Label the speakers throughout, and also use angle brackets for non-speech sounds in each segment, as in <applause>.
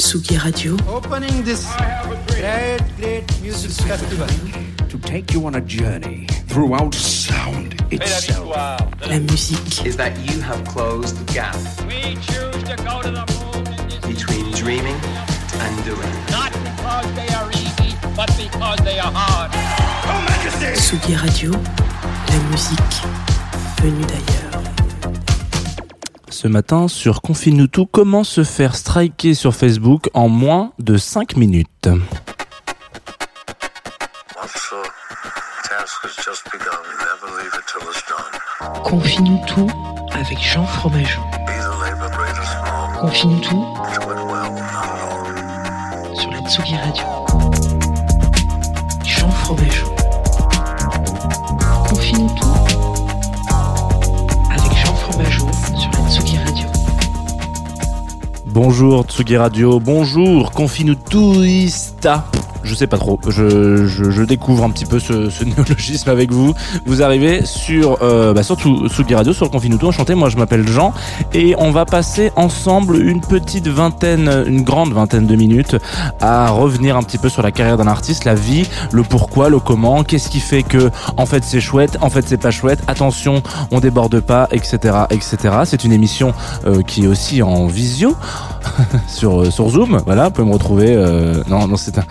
Speaker 1: Tsugi Radio.
Speaker 2: Opening this great, great music festival.
Speaker 3: to take you on a journey throughout sound itself.
Speaker 1: La musique.
Speaker 4: is that you have closed the gap
Speaker 5: We choose to go to the moon in this
Speaker 4: between dreaming and doing.
Speaker 5: not because they are easy, but because they are hard.
Speaker 1: Tsugi Radio. La musique venue d'ailleurs.
Speaker 6: Ce matin, sur Confine-nous tout, comment se faire striker sur Facebook en moins de 5 minutes?
Speaker 1: Confine-nous tout avec Jean Fromageau. Confine-nous tout sur la Tsugi Radio.
Speaker 6: Bonjour Tsugi Radio, bonjour Confine-nous touista. Je sais pas trop, je, je, découvre un petit peu ce, <laughs> néologisme avec vous. Vous arrivez sur, euh, bah surtout Tsugi Radio, sur Confine-nous tout, enchanté, moi je m'appelle Jean et on va passer ensemble une petite vingtaine, une grande vingtaine de minutes à revenir un petit peu sur la carrière d'un artiste, la vie, le pourquoi, le comment, qu'est-ce qui fait que en fait c'est chouette, en fait c'est pas chouette, attention, on déborde pas, etc. etc. C'est une émission euh, qui est aussi en visio <laughs> sur, euh, sur Zoom, voilà, vous pouvez me retrouver. euh, non, non, c'est un,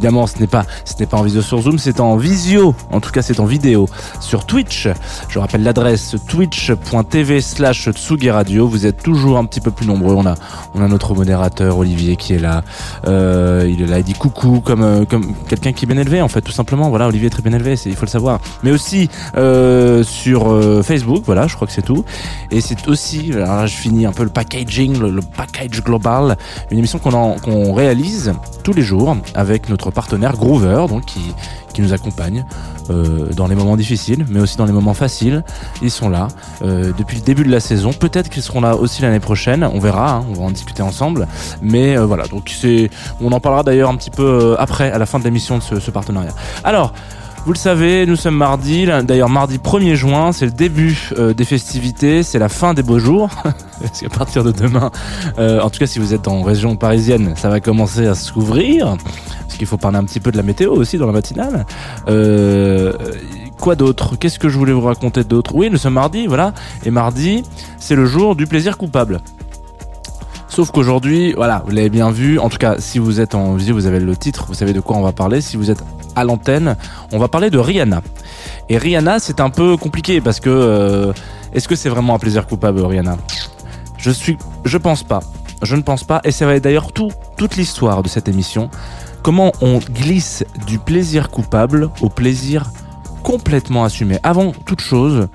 Speaker 6: ce n'est pas, ce n'est pas en visio sur Zoom, c'est en visio. En tout cas, c'est en vidéo sur Twitch. Je rappelle l'adresse twitch.tv slash Tsugi Radio. Vous êtes toujours un petit peu plus nombreux. On a, on a notre modérateur Olivier qui est là. Euh, il est là, il dit coucou comme, euh, comme quelqu'un qui est bien élevé en fait, tout simplement. Voilà, Olivier est très bien élevé, il faut le savoir. Mais aussi euh, sur Facebook, voilà, je crois que c'est tout. Et c'est aussi, alors là, je finis un peu le packaging, le, package global, une émission qu'on qu'on réalise tous les jours avec notre partenaire Groover, donc qui, qui nous accompagne euh, dans les moments difficiles, mais aussi dans les moments faciles. Ils sont là euh, depuis le début de la saison. Peut-être qu'ils seront là aussi l'année prochaine. On verra, hein, on va en discuter ensemble. Mais euh, voilà, donc c'est, on en parlera d'ailleurs un petit peu après, à la fin de l'émission de ce partenariat. Alors. Vous le savez, nous sommes mardi, d'ailleurs mardi 1er juin, c'est le début euh, des festivités, c'est la fin des beaux jours, <laughs> parce qu'à partir de demain, euh, en tout cas si vous êtes en région parisienne, ça va commencer à s'ouvrir, parce qu'il faut parler un petit peu de la météo aussi dans la matinale. Euh, quoi d'autre? Qu'est-ce que je voulais vous raconter d'autre? Oui, nous sommes mardi, voilà, et mardi, c'est le jour du plaisir coupable. Sauf qu'aujourd'hui, voilà, vous l'avez bien vu. En tout cas, si vous êtes en visio, vous avez le titre, vous savez de quoi on va parler. Si vous êtes à l'antenne, on va parler de Rihanna. Et Rihanna, c'est un peu compliqué parce que euh, est-ce que c'est vraiment un plaisir coupable, Rihanna? Je suis, je pense pas. Je ne pense pas. Et ça va être d'ailleurs tout, toute l'histoire de cette émission. Comment on glisse du plaisir coupable au plaisir complètement assumé. Avant toute chose,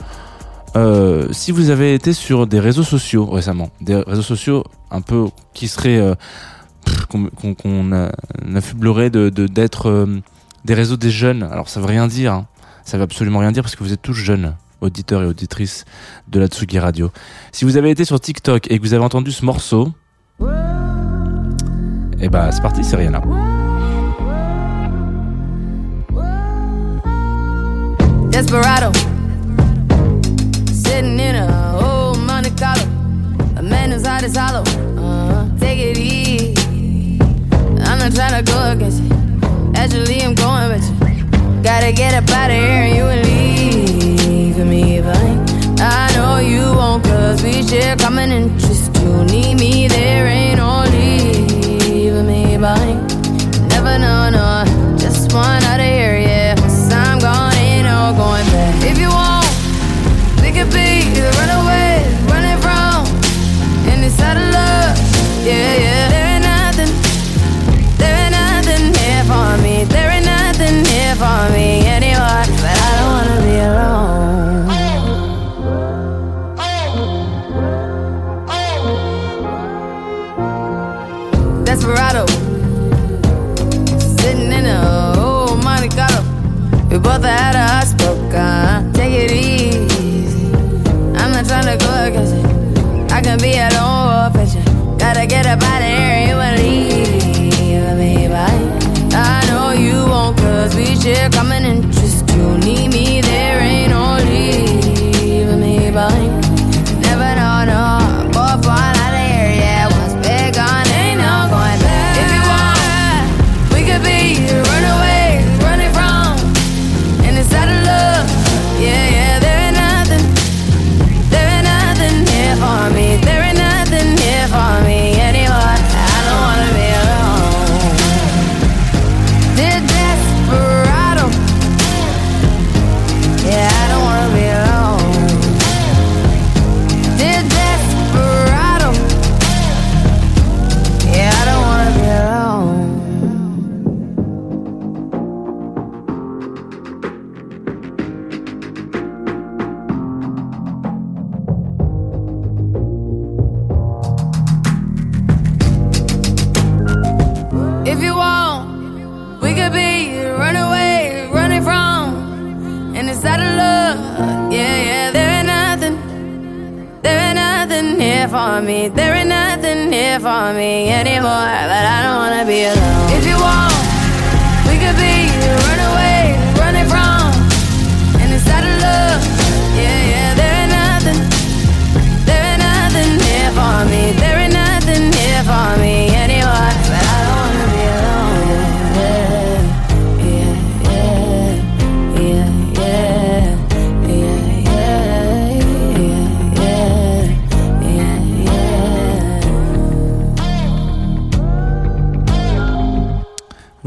Speaker 6: euh, si vous avez été sur des réseaux sociaux récemment, des réseaux sociaux un peu qui seraient euh, qu'on affublerait de d'être euh, des réseaux des jeunes. Alors ça veut rien dire, hein. ça veut absolument rien dire parce que vous êtes tous jeunes, auditeurs et auditrices de la Tsugi Radio. Si vous avez été sur TikTok et que vous avez entendu ce morceau, et bah c'est parti, c'est Rihanna.
Speaker 7: Desperado. Sitting in a old Monte Carlo. A man whose heart is hollow. Uh-huh. Take it easy. I'm not trying to go against you. Actually, I'm going with you. Gotta get up out of here and you will leave me behind. I know you won't, cause we share common interest. You need me, there ain't no leaving me behind. Desperado. Sitting in a oh Monte Carlo. We both had a hot spoken. Uh, take it easy. I'm not trying to go against it. I can be at home or pitching. Gotta get up out of here, you believe me, bye. I know you won't, cause we share coming in. Did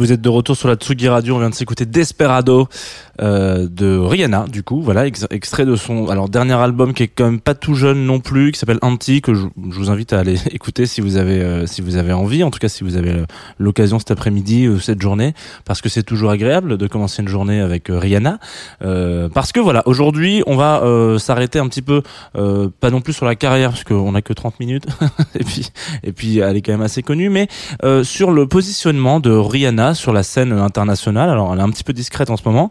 Speaker 6: Vous êtes de retour sur la Tsugi Radio, on vient de s'écouter Desperado euh, de Rihanna, du coup, voilà, ex- extrait de son alors dernier album qui est quand même pas tout jeune non plus, qui s'appelle Anti, que je, vous invite à aller <laughs> écouter si vous avez euh, si vous avez envie, en tout cas si vous avez l'occasion cet après-midi ou cette journée, parce que c'est toujours agréable de commencer une journée avec euh, Rihanna, Euh, parce que voilà, aujourd'hui on va euh, s'arrêter un petit peu, pas non plus sur la carrière, parce qu'on a que 30 minutes, <laughs> et puis et puis elle est quand même assez connue, mais sur le positionnement de Rihanna sur la scène internationale. Alors, elle est un petit peu discrète en ce moment.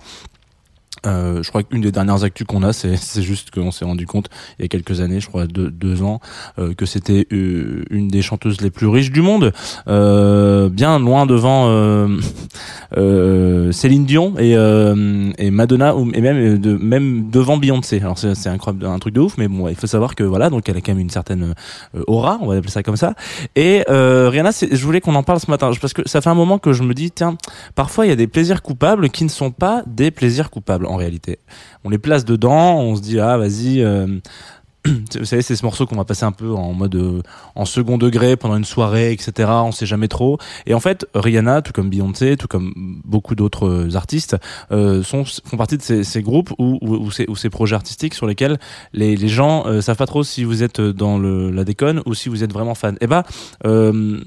Speaker 6: Euh, je crois qu'une des dernières actus qu'on a, <laughs> c'est juste qu'on s'est rendu compte il y a quelques années, je crois deux, deux ans, euh, que c'était euh, une des chanteuses les plus riches du monde, euh, bien loin devant euh, <laughs> euh, Céline Dion et, et Madonna, et même de, même devant Beyoncé. Alors c'est incroyable, un truc de ouf, mais bon, il faut savoir que voilà, donc elle a quand même une certaine aura, on va appeler ça comme ça. Et euh, Rihanna, je voulais qu'on en parle ce matin parce que ça fait un moment que je me dis, tiens, parfois il y a des plaisirs coupables qui ne sont pas des plaisirs coupables en réalité. On les place dedans, on se dit ah vas-y. euh, <clears throat> vous savez, c'est ce morceau qu'on va passer un peu en mode euh, en second degré pendant une soirée, etc. On sait jamais trop. Et en fait, Rihanna, tout comme Beyoncé, tout comme beaucoup d'autres euh, artistes, sont font partie de ces, groupes ou, ces, projets artistiques sur lesquels les, gens euh, savent pas trop si vous êtes dans la déconne ou si vous êtes vraiment fan. Et bah, euh,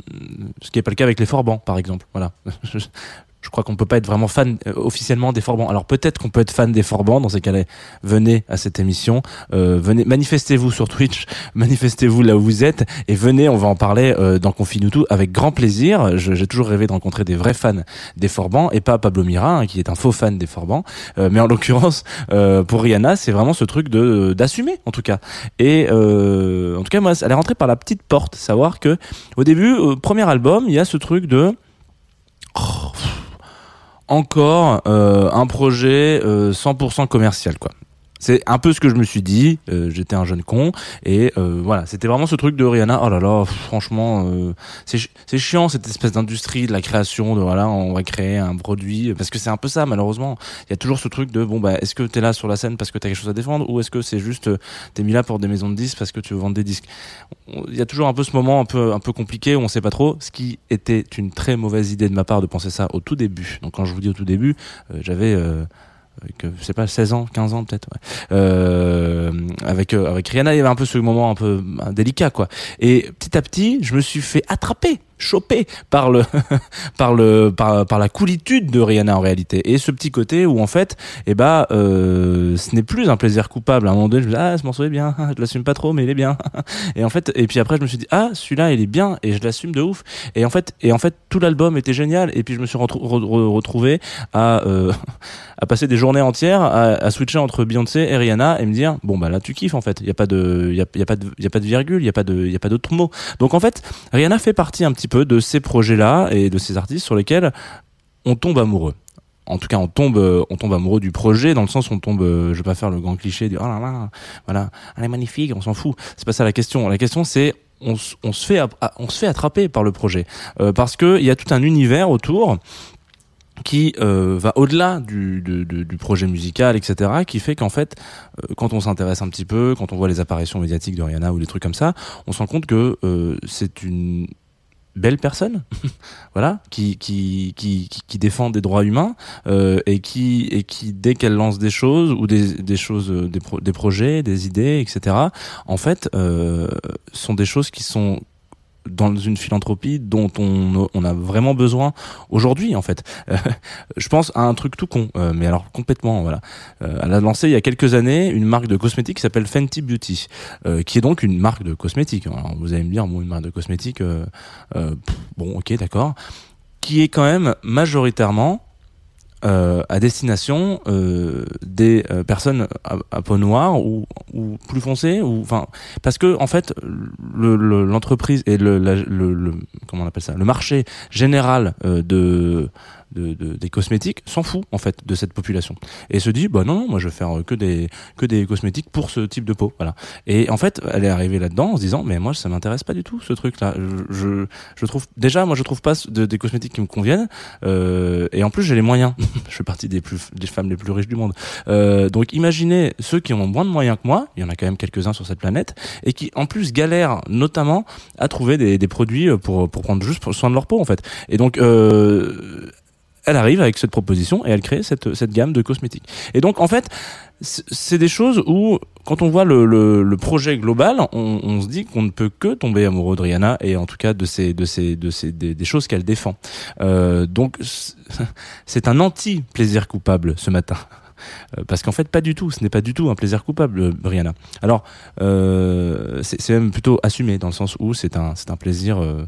Speaker 6: ce qui est pas le cas avec les Forbans, par exemple. Voilà. <laughs> Je crois qu'on peut pas être vraiment fan euh, officiellement des Forbans. Alors peut-être qu'on peut être fan des Forbans. Dans ces cas-là, venez à cette émission, euh, venez, manifestez-vous sur Twitch, <laughs> manifestez-vous là où vous êtes et venez. On va en parler euh, dans Confine tout avec grand plaisir. J'ai toujours rêvé de rencontrer des vrais fans des Forbans et pas Pablo Mira hein, qui est un faux fan des Forbans. Euh, mais en l'occurrence, euh, pour Rihanna, c'est vraiment ce truc de d'assumer en tout cas. Et euh, en tout cas, moi, elle est rentrée par la petite porte. Savoir que au début, au premier album, il y a ce truc de Oh, encore euh, un projet euh, 100% commercial quoi. C'est un peu ce que je me suis dit. euh, J'étais un jeune con et euh, voilà, c'était vraiment ce truc de Rihanna. Oh là là, franchement, euh, c'est chi- c'est chiant cette espèce d'industrie de la création. De voilà, on va créer un produit parce que c'est un peu ça malheureusement. Il y a toujours ce truc de bon bah est-ce que t'es là sur la scène parce que t'as quelque chose à défendre ou est-ce que c'est juste euh, t'es mis là pour des maisons de disques parce que tu veux vendre des disques? Il y a toujours un peu ce moment un peu un peu compliqué où on sait pas trop. Ce qui était une très mauvaise idée de ma part de penser ça au tout début. Donc quand je vous dis au tout début, euh, j'avais euh, avec, euh, je sais pas, 16 ans, 15 ans peut-être. Ouais. Euh, avec euh, avec Rihanna, il y avait un peu ce moment un peu délicat quoi. Et petit à petit, je me suis fait attraper, choper par le <laughs> par le par, par la coolitude de Rihanna en réalité. Et ce petit côté où en fait, eh ben euh, ce n'est plus un plaisir coupable. À un moment donné, je me dis ah ce morceau est bien, <laughs> je l'assume pas trop mais il est bien. <laughs> Et en fait, et puis après je me suis dit ah celui-là il est bien et je l'assume de ouf. Et en fait et en fait tout l'album était génial. Et puis je me suis re- re- retrouvé à euh, à passer des journées entières à, switcher entre Beyoncé et Rihanna et me dire bon bah là tu kiffes en fait il y a pas de il y a pas de il y a pas de virgule il y a pas de il y a pas d'autres mots donc en fait Rihanna fait partie un petit peu de ces projets là et de ces artistes sur lesquels on tombe amoureux en tout cas, on tombe, on tombe amoureux du projet dans le sens où on tombe. je vais pas faire le grand cliché du oh là là, voilà, elle est magnifique, on s'en fout. C'est pas ça la question. La question c'est on, se fait ah, on se fait attraper par le projet Euh, parce que il y a tout un univers autour qui euh, va au-delà du, projet musical, etc., qui fait qu'en fait, euh, quand on s'intéresse un petit peu, quand on voit les apparitions médiatiques de Rihanna ou des trucs comme ça, on se rend compte que c'est une belle personne, <laughs> voilà, qui qui, qui qui qui défend des droits humains euh, et qui et qui dès qu'elle lance des choses ou des des choses, euh, des, pro- des projets, des idées, etc. En fait, euh, sont des choses qui sont dans une philanthropie dont on, on a vraiment besoin aujourd'hui en fait. Euh, je pense à un truc tout con, euh, mais alors complètement voilà. Euh, elle a lancé il y a quelques années une marque de cosmétiques qui s'appelle Fenty Beauty, qui est donc une marque de cosmétiques. Alors, vous allez me dire bon une marque de cosmétiques, bon ok d'accord, qui est quand même majoritairement euh, à destination euh, des euh, personnes à, peau noire ou, ou plus foncée ou enfin parce que en fait le- le- l'entreprise et le, la- le, le- comment on appelle ça le marché général euh, de, de, de- des cosmétiques s'en fout en fait de cette population. Et se dit bah non non moi je vais faire que des que des cosmétiques pour ce type de peau voilà. Et en fait elle est arrivée là dedans en se disant mais moi ça m'intéresse pas du tout ce truc là je, je je trouve déjà moi je trouve pas de- des cosmétiques qui me conviennent euh, et en plus j'ai les moyens. <laughs> Je fais partie des plus des femmes les plus riches du monde. Euh, donc imaginez ceux qui ont moins de moyens que moi il y en a quand même quelques uns sur cette planète et qui en plus galèrent notamment à trouver des, des produits pour pour prendre juste soin de leur peau en fait. Et donc euh, elle arrive avec cette proposition et elle crée cette, cette gamme de cosmétiques. Et donc, en fait, c'est des choses où, quand on voit le, le, le projet global, on, on se dit qu'on ne peut que tomber amoureux de Rihanna et en tout cas de ces, de de des, choses qu'elle défend. Euh, donc, <laughs> c'est- un anti-plaisir coupable ce matin. Euh, Parce qu'en fait, pas du tout. Ce n'est pas du tout un plaisir coupable, euh, Rihanna. Alors, euh, c'est c'est même plutôt assumé dans le sens où c'est un, c'est un plaisir. euh,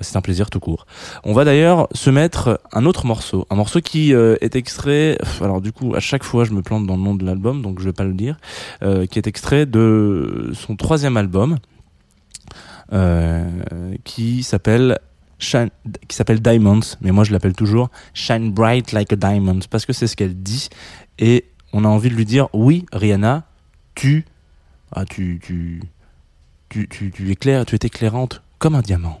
Speaker 6: c'est un plaisir tout court. On va d'ailleurs se mettre un autre morceau, un morceau qui euh, est extrait. Alors du coup, à chaque fois, je me plante dans le nom de l'album, donc je vais pas le dire. euh, qui est extrait de son troisième album, euh, qui s'appelle Shine, qui s'appelle Diamonds, mais moi je l'appelle toujours Shine Bright Like a Diamond parce que c'est ce qu'elle dit et on a envie de lui dire oui Rihanna, tu, ah tu, tu, tu, tu, tu éclaires, tu es éclairante comme un diamant.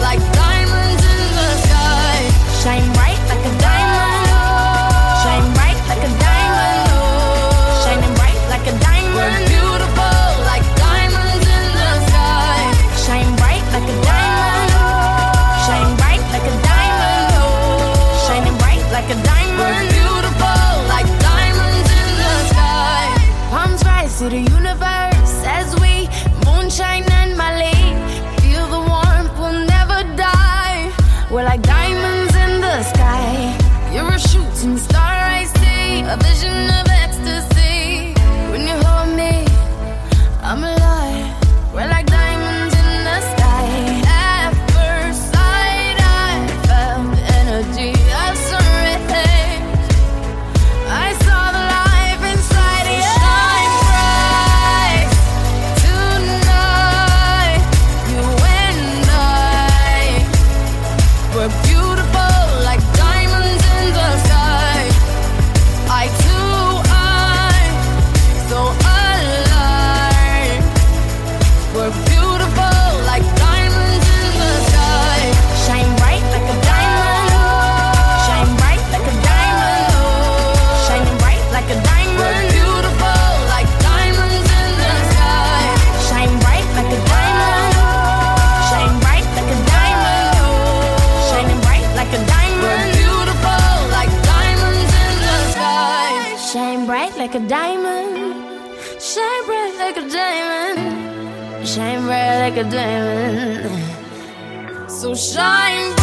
Speaker 7: Like diamonds in the sky. Shine bright shine bright like a diamond. So shine.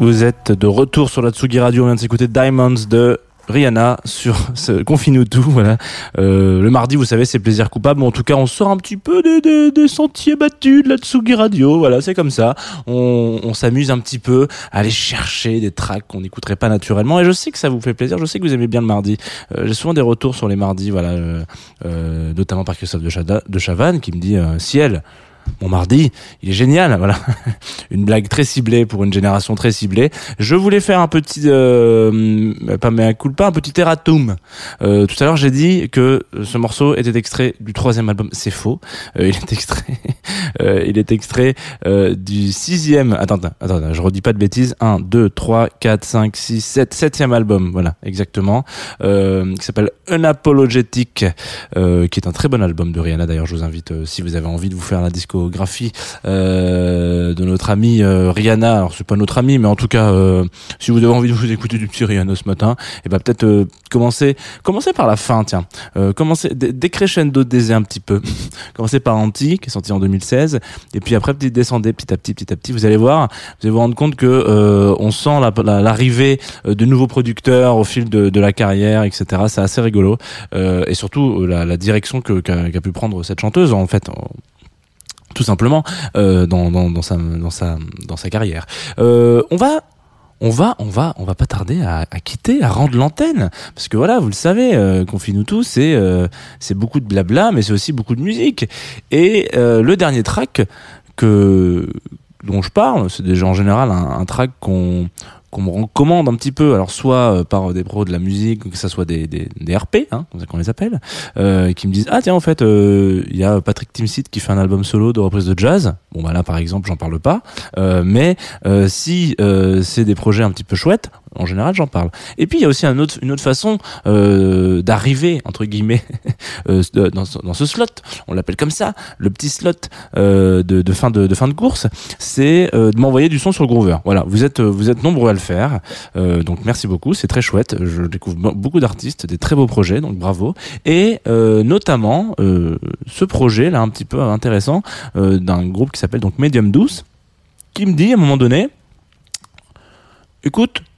Speaker 6: Vous êtes de retour sur la Tsugi Radio. On vient de s'écouter Diamonds de Rihanna sur ce <laughs> Confine-nous tout. Voilà. Euh, le mardi, vous savez, c'est plaisir coupable. En tout cas, on sort un petit peu des, sentiers battus de la Tsugi Radio. Voilà, c'est comme ça. On, s'amuse un petit peu à aller chercher des tracks qu'on n'écouterait pas naturellement. Et je sais que ça vous fait plaisir. Je sais que vous aimez bien le mardi. Euh, J'ai souvent des retours sur les mardis, voilà, euh, notamment par Christophe de, Chada- Chavannes qui me dit Ciel. Mon mardi, il est génial, voilà. <laughs> Une blague très ciblée pour une génération très ciblée. Je voulais faire un petit, euh, pas mais un culpa, un petit erratum. Euh, tout à l'heure, j'ai dit que ce morceau était extrait du troisième album. C'est faux. Euh, il est extrait, <laughs> euh, il est extrait euh, du sixième. Attends, attends, attends, je redis pas de bêtises. 1, 2, 3, 4, 5, 6, 7, septième album. Voilà, exactement. Euh, qui s'appelle Unapologetic, qui est un très bon album de Rihanna. D'ailleurs, je vous invite, si vous avez envie de vous faire la discographie euh, de notre amie euh, Rihanna. Alors, c'est pas notre amie, mais en tout cas, euh, si vous avez envie de vous écouter du petit Rihanna ce matin, et ben peut-être commencer, commencer par la fin, tiens. Commencer, dé- décrescendo désir un petit peu. <laughs> commencer par Anti, qui est sorti en 2016, et puis après, descendez petit à petit, petit à petit. Vous allez voir, vous allez vous rendre compte que on sent la- la- l'arrivée de nouveaux producteurs au fil de, la carrière, etc. C'est assez rigolo, euh, et surtout la, la direction qu'a qu'a pu prendre cette chanteuse, en fait. Tout simplement euh, dans, dans, sa dans sa dans sa carrière. Euh, on va on va, on va, on va pas tarder à, quitter, à rendre l'antenne, parce que voilà, vous le savez, euh, confie-nous tous, c'est euh, c'est beaucoup de blabla, mais c'est aussi beaucoup de musique. Et le dernier track que dont je parle, c'est déjà en général un track qu'on qu'on me recommande un petit peu, alors soit euh, par des pros de la musique, que ça soit des, des, des RP, hein, comme ça qu'on les appelle, euh, qui me disent ah tiens en fait euh, il y a Patrick Timsit qui fait un album solo de reprise de jazz. Bon bah là par exemple j'en parle pas, euh, mais euh, si euh, c'est des projets un petit peu chouettes, en général j'en parle. Et puis il y a aussi une autre façon euh, d'arriver entre guillemets <laughs> euh, dans, ce- slot, on l'appelle comme ça, le petit slot euh, de, fin de, course, c'est de m'envoyer du son sur le Groover. Voilà, vous êtes nombreux à le faire, donc merci beaucoup, c'est très chouette. Je découvre be- beaucoup d'artistes, des très beaux projets, donc bravo. Et notamment ce projet là un petit peu intéressant d'un groupe qui s'appelle donc Medium Douce, qui me dit à un moment donné, écoute.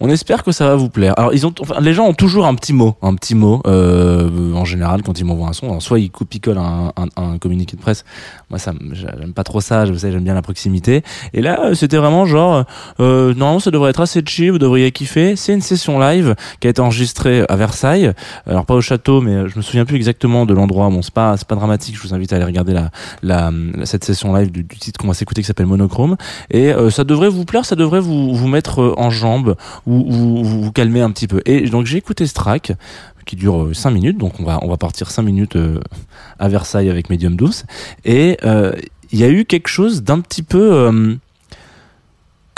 Speaker 6: On espère que ça va vous plaire. Alors ils ont, enfin, les gens ont toujours un petit mot, un petit mot euh, en général quand ils m'envoient un son. Alors, soit ils coupent collent un, un, un communiqué de presse. Moi ça, me- j'aime pas trop ça. Je sais, j'aime bien la proximité. Et là euh, c'était vraiment genre, euh, normalement ça devrait être assez chill, vous devriez kiffer. C'est une session live qui a été enregistrée à Versailles. Alors pas au château, mais euh, je me souviens plus exactement de l'endroit. Bon c'est pas, c'est pas dramatique. Je vous invite à aller regarder la, la, cette session live du, du titre qu'on va s'écouter qui s'appelle Monochrome. Et euh, ça devrait vous plaire, ça devrait vous, vous mettre euh, en jambes ou vous, vous, vous calmer un petit peu. Et donc j'ai écouté ce track qui dure 5 minutes, donc on va, on va partir 5 minutes euh, à Versailles avec Medium Douce. Et euh, il y a eu quelque chose d'un petit peu...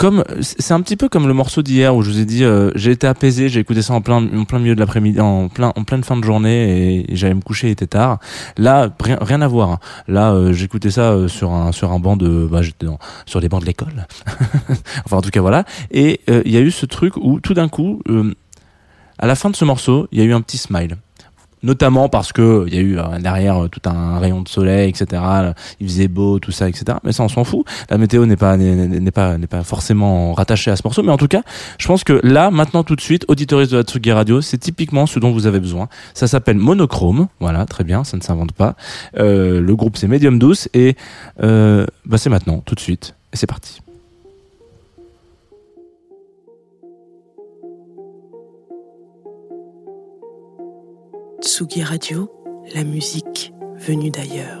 Speaker 6: comme c'est un petit peu comme le morceau d'hier où je vous ai dit euh, j'ai été apaisé j'ai écouté ça en plein en plein milieu de l'après-midi en plein en pleine fin de journée et, j'allais me coucher il était tard. Là rien, rien à voir hein. là euh, j'écoutais ça euh, sur un sur un banc de bah, j'étais sur les bancs de l'école. <laughs> Enfin en tout cas voilà. Et euh, il y a eu ce truc où tout d'un coup euh, à la fin de ce morceau il y a eu un petit smile notamment parce que il y a eu euh, derrière euh, tout un rayon de soleil, etc. Il faisait beau, tout ça, etc. Mais ça, on s'en fout. La météo n'est pas n'est pas n'est pas forcément rattachée à ce morceau, mais en tout cas, je pense que là, maintenant, tout de suite, auditoristes de la Tsugi Radio, c'est typiquement ce dont vous avez besoin. Ça s'appelle Monochrome, voilà, très bien, ça ne s'invente pas. Euh, le groupe c'est Medium Douce et bah c'est maintenant, tout de suite, et c'est parti.
Speaker 1: Tsugi Radio, la musique venue d'ailleurs.